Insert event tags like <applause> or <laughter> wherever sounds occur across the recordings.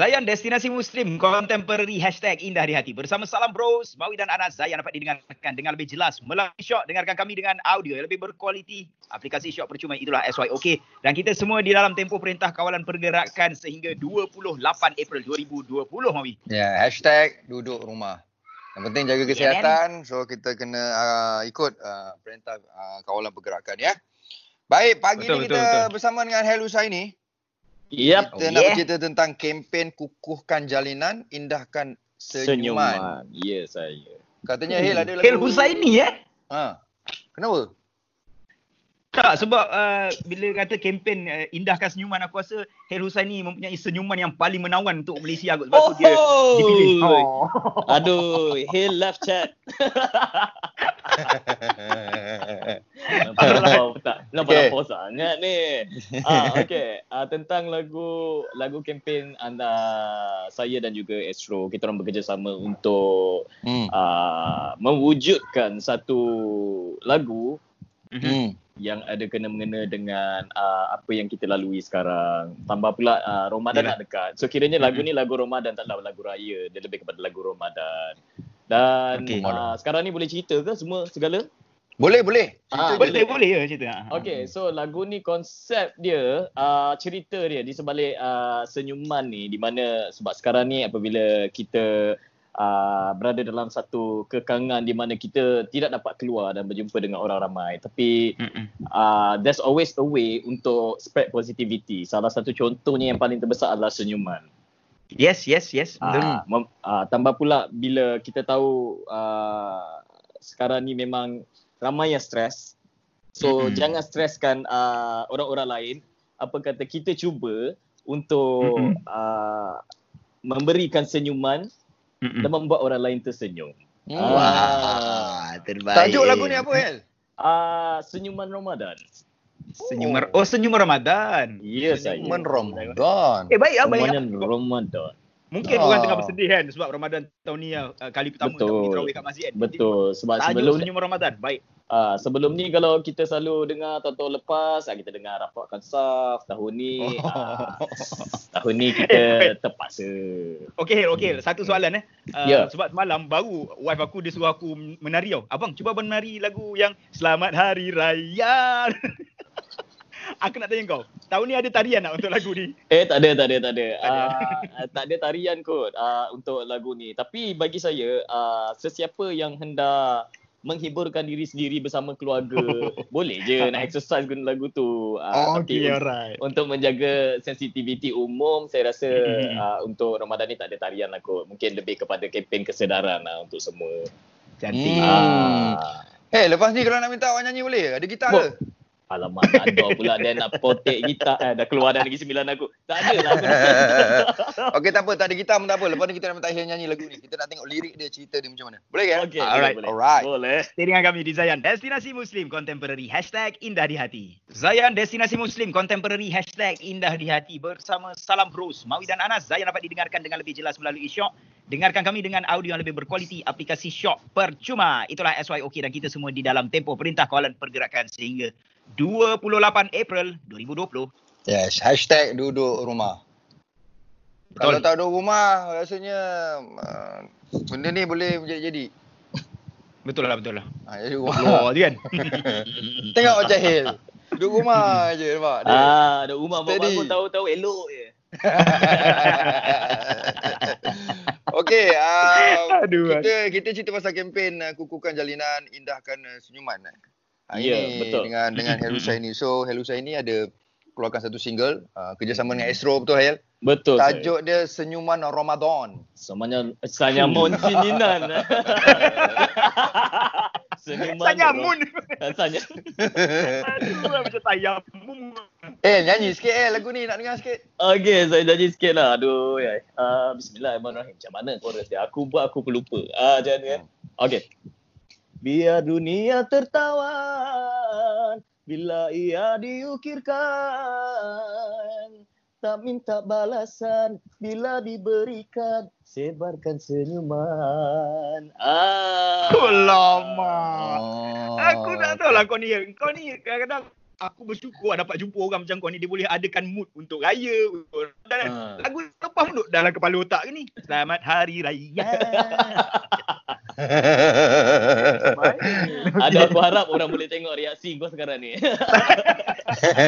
Zayan Destinasi Muslim Contemporary Hashtag Indah di Hati Bersama Salam Bros Mawi dan Anas Zayan dapat didengarkan dengan lebih jelas Melalui Shock Dengarkan kami dengan audio yang lebih berkualiti Aplikasi Shock percuma itulah SYOK Dan kita semua di dalam tempoh Perintah Kawalan Pergerakan Sehingga 28 April 2020 Mawi Ya, hashtag duduk rumah. Yang penting jaga kesihatan. So kita kena uh, ikut uh, perintah uh, kawalan pergerakan ya. Baik, pagi Betul, ni kita betul. bersama dengan Helu Saini. Yap. Kita Oh, nak yeah. bercerita tentang kempen kukuhkan jalinan, indahkan senyuman. Senyuman. Ya saya. Katanya Hel ada lagu. Hel Husaini eh Ha. Kenapa? Tak sebab uh, bila kata kempen uh, indahkan senyuman aku rasa Hel Husaini mempunyai senyuman yang paling menawan untuk Malaysia kot. Sebab tu dia dipilih. Oh. Aduh, Hill left chat. <laughs> Lampau tak? Nampak Okay. lampau sangat ni. Ah, <laughs> okay. Ah, tentang lagu lagu kempen anda saya dan juga Astro, kita orang bekerjasama untuk hmm. ah, mewujudkan satu lagu Hmm. yang ada kena mengena dengan uh, apa yang kita lalui sekarang. Tambah pula uh, Ramadan nak dekat. So kiranya lagu ni lagu Ramadan taklah lagu raya. Dia lebih kepada lagu Ramadan. Dan Okey. uh, sekarang ni boleh cerita ke semua segala? Boleh, boleh. Ah, Cerita Boleh boleh ya cerita. Okay, so lagu ni konsep dia, uh, cerita dia di sebalik uh, senyuman ni di mana sebab sekarang ni apabila kita uh, berada dalam satu kekangan di mana kita tidak dapat keluar dan berjumpa dengan orang ramai tapi uh, there's always a way untuk spread positivity. Salah satu contohnya yang paling terbesar adalah senyuman. Yes yes yes. Uh, mem- uh, tambah pula bila kita tahu uh, sekarang ni memang ramai yang stres. So Mm-mm. jangan streskan uh, orang-orang lain. Apa kata kita cuba untuk Mm-mm. uh, memberikan senyuman Mm-mm. dan membuat orang lain tersenyum. Hmm. Wah, terbaik. Tajuk lagu ni apa Hel? Uh, senyuman Ramadan. Senyuman. Oh, senyuman Ramadan. Ya saya. Senyuman Ramadan. Eh baik ah baik. ah. Semuanya Ramadan. Mungkin Ah. orang tengah bersedih kan sebab Ramadan tahun ni uh, kali pertama Betul. tak pergi tarawih kat masjid kan. Betul sebab Tajuk sebelum senyuman Ramadan. Baik. Ah, sebelum ni kalau kita selalu dengar tahun-tahun lepas, ah, kita dengar rapatkan saf. Tahun ni, Oh. ah, tahun ni kita <laughs> terpaksa. Okey, okey. Satu soalan eh. Uh, Ya. Sebab semalam baru wife aku dia suruh aku menari tau. Abang, cuba abang menari lagu yang Selamat Hari Raya. <laughs> aku nak tanya kau. Tahun ni ada tarian tak untuk lagu ni? Eh tak ada, tak ada, tak ada. Tak ada. Ah, tak ada tarian kot ah, untuk lagu ni. Tapi bagi saya, ah, sesiapa yang hendak menghiburkan diri sendiri bersama keluarga, <laughs> boleh je nak exercise guna lagu tu. Ah, tapi un- alright. untuk menjaga sensitiviti umum, saya rasa ah, untuk Ramadan ni tak ada tarian lah kot. Mungkin lebih kepada kempen kesedaran lah untuk semua. Cantik. Hmm. Ah. Hel, lepas ni kalau nak minta awak nyanyi boleh? Ada gitar Bo- ke? Alamak, tak ada pula dia nak potek gitar. Eh, dah keluar dah lagi sembilan aku. Tak ada lah aku. <laughs> Okey tak apa, tak ada gitar pun tak apa. Lepas ni kita nak minta nyanyi lagu ni. Kita nak tengok lirik dia, cerita dia macam mana. Boleh ke? Okey, Alright, boleh, boleh. alright. Boleh. Stay dengan kami di Zayan Destinasi Muslim Contemporary Hashtag Indah di Hati Zayan Destinasi Muslim Contemporary Hashtag Indah di Hati Bersama Salam Bros Mawi dan Anas Zayan dapat didengarkan dengan lebih jelas melalui Shock Dengarkan kami dengan audio yang lebih berkualiti Aplikasi Shock percuma Itulah SYOK dan kita semua di dalam tempoh Perintah Kawalan Pergerakan Sehingga 28 April 2020 Yes, hashtag duduk rumah. Kalau Betul. tak duduk rumah, rasanya uh, benda ni boleh jadi-jadi. Betul lah betul lah Ha, jadi rumah. Keluar je kan <laughs> Tengok macam Hel. Duduk rumah je nampak. Dia. Ah, ada rumah mak aku tahu-tahu elok je. <laughs> Okey, uh, Aduh, kita kita cerita pasal kempen uh, kukuhkan jalinan indahkan uh, senyuman. Uh, Ya, ini betul. dengan dengan <laughs> Hel Husaini. So Hel Husaini ada keluarkan satu single uh, kerjasama dengan Astro betul Hel? Betul. Tajuk dia Senyuman Ramadan. Semuanya saya mon sininan. Senyuman. Sanya Mun Sanya. Aduh macam tayamum Eh, nyanyi sikit eh lagu ni nak dengar sikit. Okey, saya janji sikit lah. Aduh, ya. Uh, Bismillahirrahmanirrahim. Macam mana chorus dia? Aku buat aku pun lupa. Ah, macam ni kan. Okey. Biar dunia tertawa bila ia diukirkan. Tak minta balasan bila diberikan. Sebarkan senyuman. Ah. Oh lama Oh. Aku tak tahu lah kau ni. Kau ni kadang-kadang aku bersyukur dapat jumpa orang macam kau ni. Dia boleh adakan mood untuk raya. Untuk dan Ha. lagu lepas duduk dalam kepala otak ni? Selamat Hari Raya. <laughs> Ada aku harap orang boleh tengok reaksi kau sekarang ni.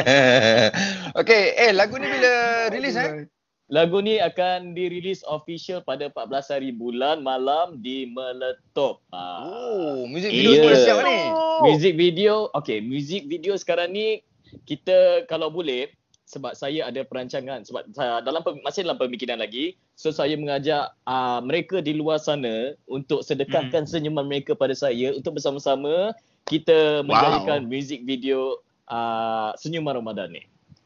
<laughs> okay, eh lagu ni bila release eh? Lagu ni akan dirilis official pada 14 hari bulan malam di Meletup. Ah. Oh, music video yeah. siap ni. Music video, okay, music video sekarang ni kita kalau boleh sebab saya ada perancangan sebab saya dalam masih dalam pemikiran lagi so saya mengajak uh, mereka di luar sana untuk sedekahkan senyuman mereka pada saya untuk bersama-sama kita menjadikan music video uh, senyuman Ramadan ni.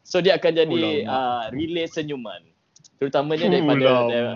So dia akan jadi uh, relay senyuman. Terutamanya daripada dari,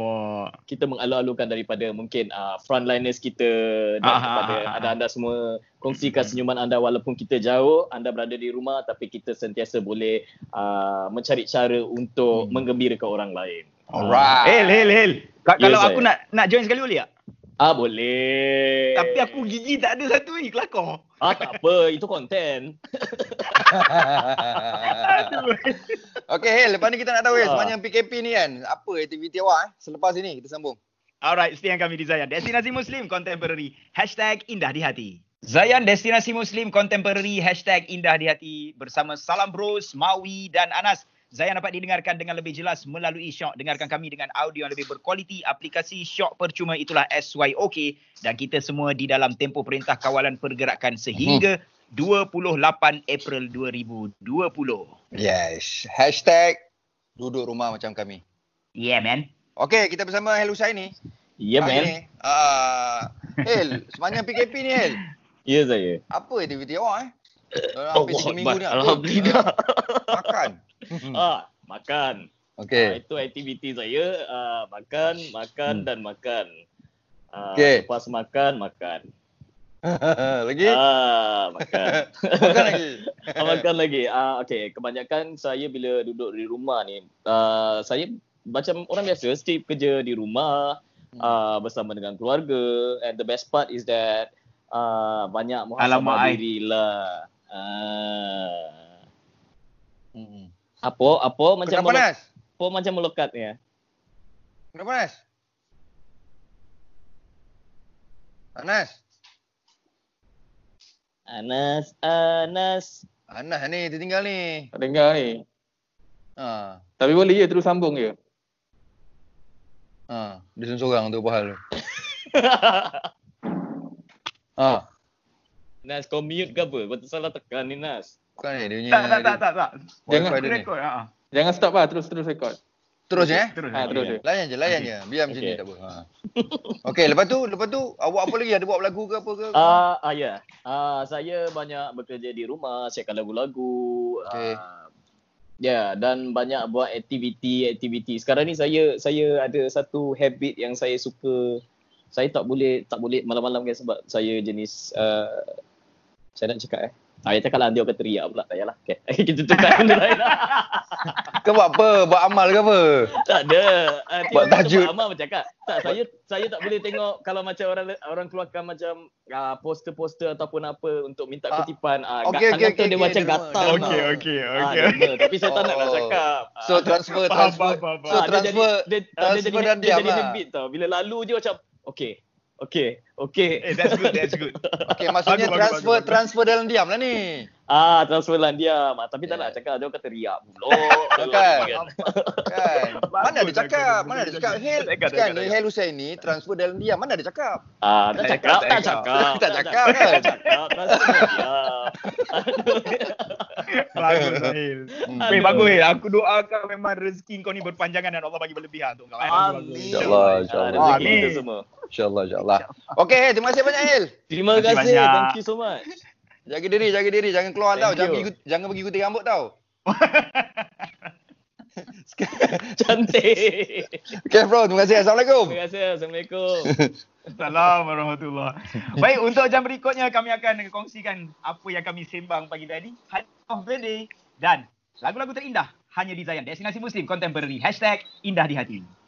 kita mengalu-alukan daripada mungkin uh, frontliners kita dan Ah, ah, kepada ah, ah, anda anda semua kongsikan senyuman anda walaupun kita jauh anda berada di rumah tapi kita sentiasa boleh uh, mencari cara untuk Hmm. menggembirakan orang lain. Alright. Hel, Hel, Hel. Ya, Kalau saya. aku nak nak join sekali boleh tak? Ah boleh. Tapi aku gigi tak ada satu ni, kelakar. ah tak apa itu konten. <laughs> <laughs> okay, Hel, lepas ni kita nak tahu Hel, Ah. sepanjang PKP ni kan, apa aktiviti awak eh? Selepas ini kita sambung. Alright, setia kami di Zayan. Destinasi Muslim Contemporary. Hashtag Indah di Hati. Zayan Destinasi Muslim Contemporary. Hashtag Indah di Hati. Bersama Salam Bros, Mawi dan Anas. Zayan dapat didengarkan dengan lebih jelas melalui Shock. Dengarkan kami dengan audio yang lebih berkualiti. Aplikasi Shock percuma itulah SYOK. Dan kita semua di dalam tempoh Perintah Kawalan Pergerakan sehingga 28 April 2020. Yes. Hashtag duduk rumah macam kami. Yeah, man. Okay, kita bersama Hel Husain ni. Hari man. ni, ah, Hel, sepanjang PKP ni Hel, Ya saya. apa aktiviti awak eh? Dalam hampir tiga minggu ni. Alhamdulillah. <laughs> Makan. <laughs> ah makan. Ah, Okay. itu aktiviti saya uh, makan, makan Hmm. dan makan. Uh, Okey. Lepas makan, makan. <laughs> Lagi? Ah, makan. <laughs> Makan lagi. Ah, makan lagi. Ah, okay. Kebanyakan saya bila duduk di rumah ni, uh, saya macam orang biasa, still kerja di rumah Hmm. uh, bersama dengan keluarga. And the best part is that uh, banyak muhasabah diri lah. Ah. Hmm. Apa apa macam Kenapa panas? apa macam melekat ya. Kenapa panas? Anas. Anas, Anas. Anas ni tertinggal ni. Tak dengar ni. Ha. Tapi boleh je terus sambung je. Ha. Dia seorang tu apa hal tu. <laughs> Ha. Nas kau mute ke apa? Kau tersalah tekan ni Nas. Bukan ni dia punya. Tak, tak, tak, tak. tak. Jangan. Rekod. Ha. Jangan stop lah, terus terus record. Terus je eh. Terus. Ha, terus je. Layan je, layan je. Biar macam ni Okay. tak apa. Ha. <laughs> Okey, lepas tu, lepas tu awak apa lagi ada buat lagu ke apa ke? Ah, ah ya. Ah, saya banyak bekerja di rumah, siapkan lagu-lagu. Okey. Ah, ya, dan banyak buat aktiviti-aktiviti. Sekarang ni saya saya ada satu habit yang saya suka. Saya tak boleh tak boleh malam-malam kan sebab saya jenis uh, saya nak cakap eh. Ah, ya cakap lah dia akan teriak pula. Tak payahlah. Okay. <laughs> Kita tukar benda lain lah. <laughs> Kau buat apa? Buat amal ke apa? Tak ada. Uh, Buat tajud. Amal bercakap. Tak, saya saya tak boleh tengok kalau macam orang orang keluarkan macam uh, poster-poster ataupun apa untuk minta Ah, kutipan. Uh, okey, okey, tangan tu okey, dia okey, macam derma, gatal. Okey, okey, Ah, okey. derma. Tapi saya tak nak nak Oh. cakap. Ah, So transfer, transfer. So ah, dia jadi transfer. dia, dia transfer jadi dia diam jadi lah. habit tau. Bila lalu je macam okey. Okey, okey. Eh, that's good, that's good. <laughs> Okey, maksudnya bagus, transfer bagus, bagus. transfer dalam diam lah ni. Ah, transfer lah diam. Ah, tapi tak Yeah. nak cakap dia kata riak pula. <laughs> Kan? Kan? Kan? <laughs> Mana ada Bagus, cakap? Mana ada bagus, cakap? Hel, kan ni. Hel Hussein ni transfer dalam diam. Mana ada cakap? Ah, tak Tak cakap, cakap, <laughs> tak tak cakap. Tak cakap, kan? Tak cakap, transfer diam. Bagus, Zahil. Hmm. Weh, bagus, Hil. Aku doakan memang rezeki kau ni berpanjangan dan Allah bagi berlebihan untuk kau. Amin. InsyaAllah, insyaAllah. Ah, kita Amin. semua. InsyaAllah, insyaAllah. Okey, Hel, terima kasih banyak Hel. Terima kasih. Thank you so much. Jaga diri, jaga diri. Jangan keluar Thank tau. Jangan pergi, jangan pergi gunting rambut tau. <laughs> Cantik. Okay bro, terima kasih. Assalamualaikum. Terima kasih. Assalamualaikum. <laughs> Assalamualaikum warahmatullahi Baik, untuk jam berikutnya kami akan kongsikan apa yang kami sembang pagi tadi. High of the day. Dan lagu-lagu terindah hanya di Zayan. Destinasi Muslim Contemporary. Hashtag Indah di Hati.